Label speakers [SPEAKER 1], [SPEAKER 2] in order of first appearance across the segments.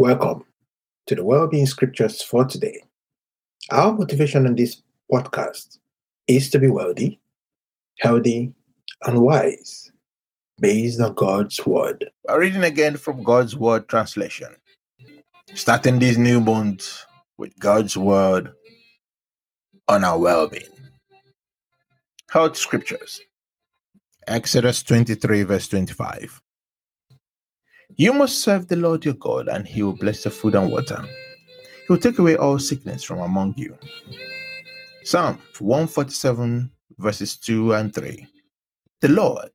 [SPEAKER 1] Welcome to the Wellbeing Scriptures for today. Our motivation on this podcast is to be wealthy, healthy, and wise based on God's Word.
[SPEAKER 2] We're reading again from God's Word translation. Starting this new month with God's Word on our well being. Health Scriptures Exodus 23, verse 25. You must serve the Lord your God, and he will bless the food and water. He will take away all sickness from among you. Psalm 147, verses 2 and 3. The Lord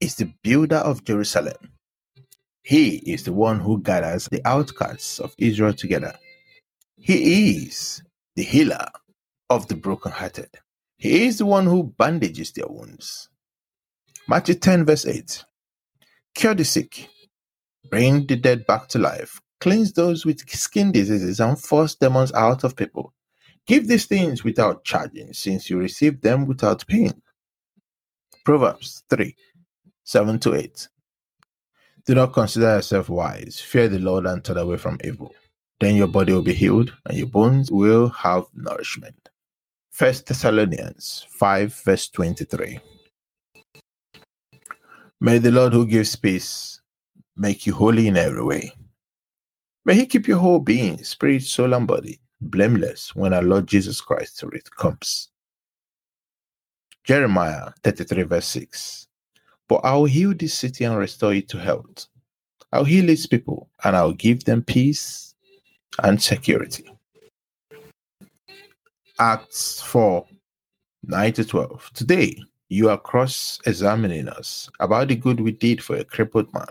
[SPEAKER 2] is the builder of Jerusalem. He is the one who gathers the outcasts of Israel together. He is the healer of the brokenhearted. He is the one who bandages their wounds. Matthew 10, verse 8. Cure the sick, bring the dead back to life, cleanse those with skin diseases, and force demons out of people. Give these things without charging, since you receive them without paying. Proverbs 3 7 to 8. Do not consider yourself wise. Fear the Lord and turn away from evil. Then your body will be healed, and your bones will have nourishment. 1 Thessalonians 5, verse 23. May the Lord who gives peace make you holy in every way. May He keep your whole being, spirit, soul, and body blameless when our Lord Jesus Christ comes. Jeremiah 33, verse 6. But I will heal this city and restore it to health. I'll heal its people and I'll give them peace and security. Acts 4 9 to 12. Today, you are cross examining us about the good we did for a crippled man.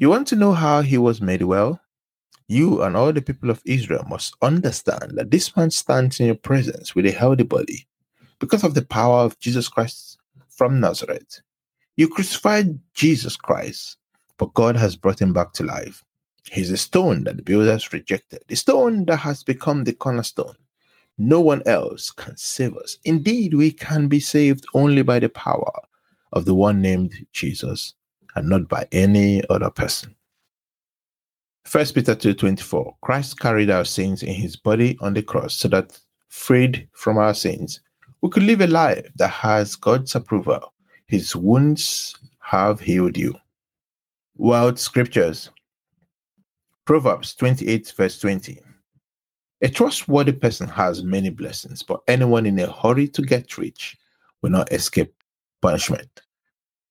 [SPEAKER 2] You want to know how he was made well? You and all the people of Israel must understand that this man stands in your presence with a healthy body because of the power of Jesus Christ from Nazareth. You crucified Jesus Christ, but God has brought him back to life. He's a stone that the builders rejected, the stone that has become the cornerstone. No one else can save us. Indeed, we can be saved only by the power of the one named Jesus and not by any other person. 1 Peter 2:24 Christ carried our sins in his body on the cross so that freed from our sins we could live a life that has God's approval. His wounds have healed you. World Scriptures Proverbs 28 verse 20 a trustworthy person has many blessings, but anyone in a hurry to get rich will not escape punishment.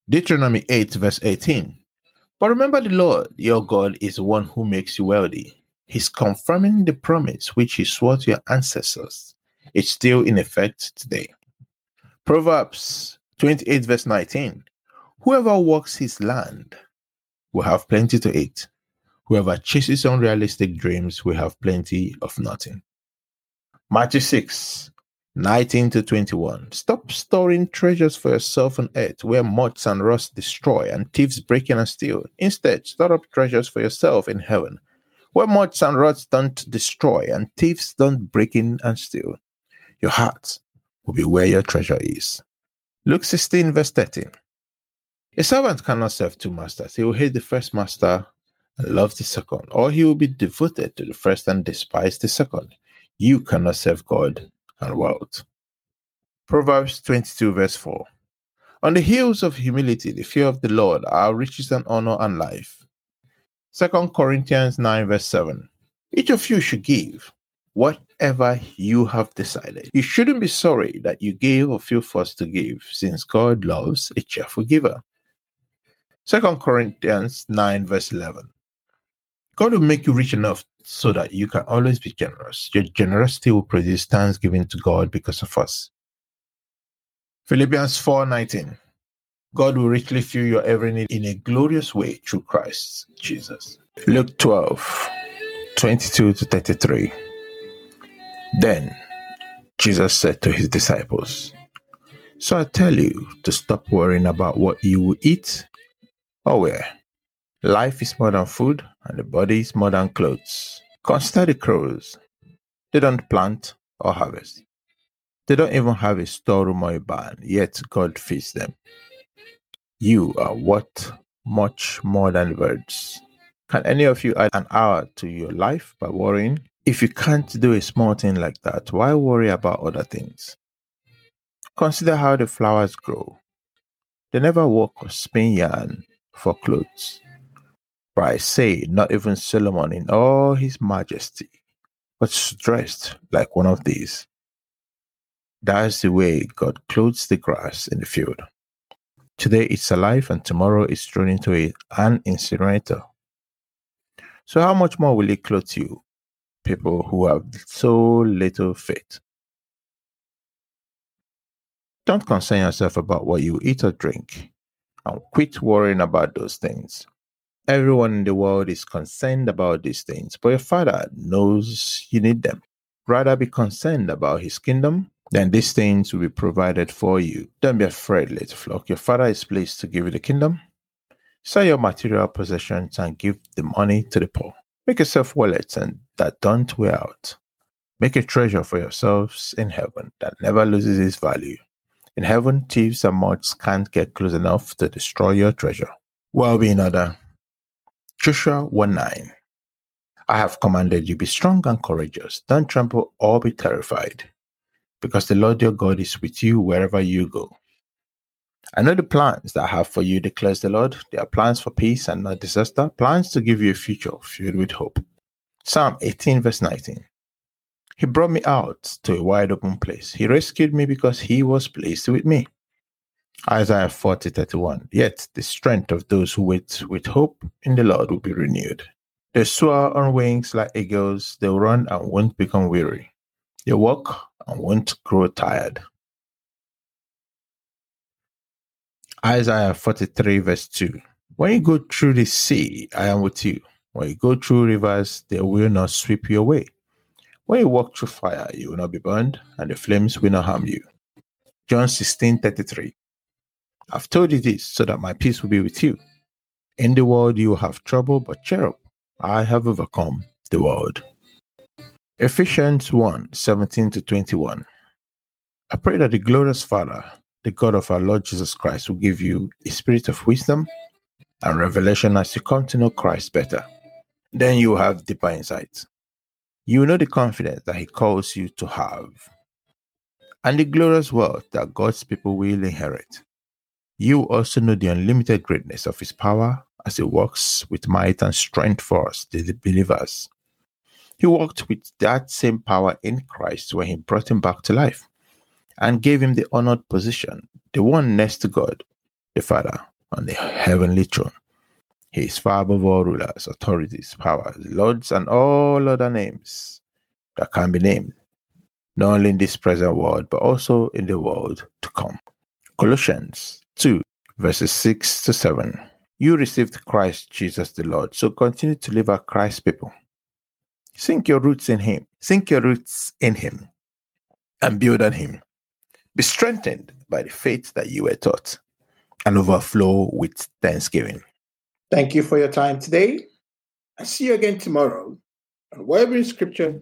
[SPEAKER 2] Deuteronomy 8, verse 18. But remember the Lord your God is the one who makes you wealthy. He's confirming the promise which he swore to your ancestors. It's still in effect today. Proverbs 28, verse 19. Whoever walks his land will have plenty to eat, Whoever chases unrealistic dreams will have plenty of nothing. Matthew 6, 19 to 21. Stop storing treasures for yourself on earth where moths and rust destroy and thieves break in and steal. Instead, store up treasures for yourself in heaven where moths and rust don't destroy and thieves don't break in and steal. Your heart will be where your treasure is. Luke 16, verse 13. A servant cannot serve two masters. He will hate the first master and love the second, or he will be devoted to the first and despise the second. You cannot serve God and wealth. Proverbs 22, verse 4. On the heels of humility, the fear of the Lord are riches and honor and life. 2 Corinthians 9, verse 7. Each of you should give whatever you have decided. You shouldn't be sorry that you gave or feel forced to give, since God loves a cheerful giver. 2 Corinthians 9, verse 11. God will make you rich enough so that you can always be generous. Your generosity will produce thanksgiving to God because of us. Philippians 4:19. God will richly fill your every need in a glorious way through Christ Jesus. Luke 12, 22 to 33. Then Jesus said to his disciples, So I tell you to stop worrying about what you will eat or wear Life is more than food, and the body is more than clothes. Consider the crows. They don't plant or harvest. They don't even have a storeroom or a barn, yet God feeds them. You are what much more than birds. Can any of you add an hour to your life by worrying? If you can't do a small thing like that, why worry about other things? Consider how the flowers grow. They never work or spin yarn for clothes. I say, not even Solomon in all his majesty was dressed like one of these. That's the way God clothes the grass in the field. Today it's alive and tomorrow it's thrown into an incinerator. So, how much more will He clothe you, people who have so little faith? Don't concern yourself about what you eat or drink, and quit worrying about those things. Everyone in the world is concerned about these things, but your Father knows you need them. Rather be concerned about His kingdom then these things will be provided for you. Don't be afraid, little flock. Your father is pleased to give you the kingdom. Sell your material possessions and give the money to the poor. Make yourself wallets and that don't wear out. Make a treasure for yourselves in heaven that never loses its value. In heaven, thieves and moths can't get close enough to destroy your treasure. Well being other. Joshua 1 9. I have commanded you be strong and courageous. Don't tremble or be terrified because the Lord your God is with you wherever you go. I know the plans that I have for you, declares the Lord. They are plans for peace and not disaster, plans to give you a future filled with hope. Psalm 18, verse 19. He brought me out to a wide open place. He rescued me because he was pleased with me. Isaiah 40, 31. Yet the strength of those who wait with hope in the Lord will be renewed. They soar on wings like eagles, they run and won't become weary. They walk and won't grow tired. Isaiah 43, verse 2. When you go through the sea, I am with you. When you go through rivers, they will not sweep you away. When you walk through fire, you will not be burned, and the flames will not harm you. John 16, 33. I've told you this so that my peace will be with you. In the world you will have trouble, but cheer up. I have overcome the world. Ephesians 1 17 to 21. I pray that the glorious Father, the God of our Lord Jesus Christ, will give you a spirit of wisdom and revelation as you come to know Christ better. Then you will have deeper insight. You will know the confidence that He calls you to have and the glorious wealth that God's people will inherit. You also know the unlimited greatness of His power as He works with might and strength for us, the believers. He worked with that same power in Christ when he brought him back to life and gave him the honored position, the one next to God, the Father, on the heavenly throne. He is far above all rulers, authorities, powers, lords, and all other names that can be named, not only in this present world, but also in the world to come. Colossians 2, verses 6 to 7. You received Christ Jesus the Lord, so continue to live as Christ's people Sink your roots in Him. Sink your roots in Him and build on Him. Be strengthened by the faith that you were taught and overflow with thanksgiving.
[SPEAKER 1] Thank you for your time today. I'll see you again tomorrow on in Scripture